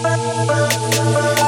Bye.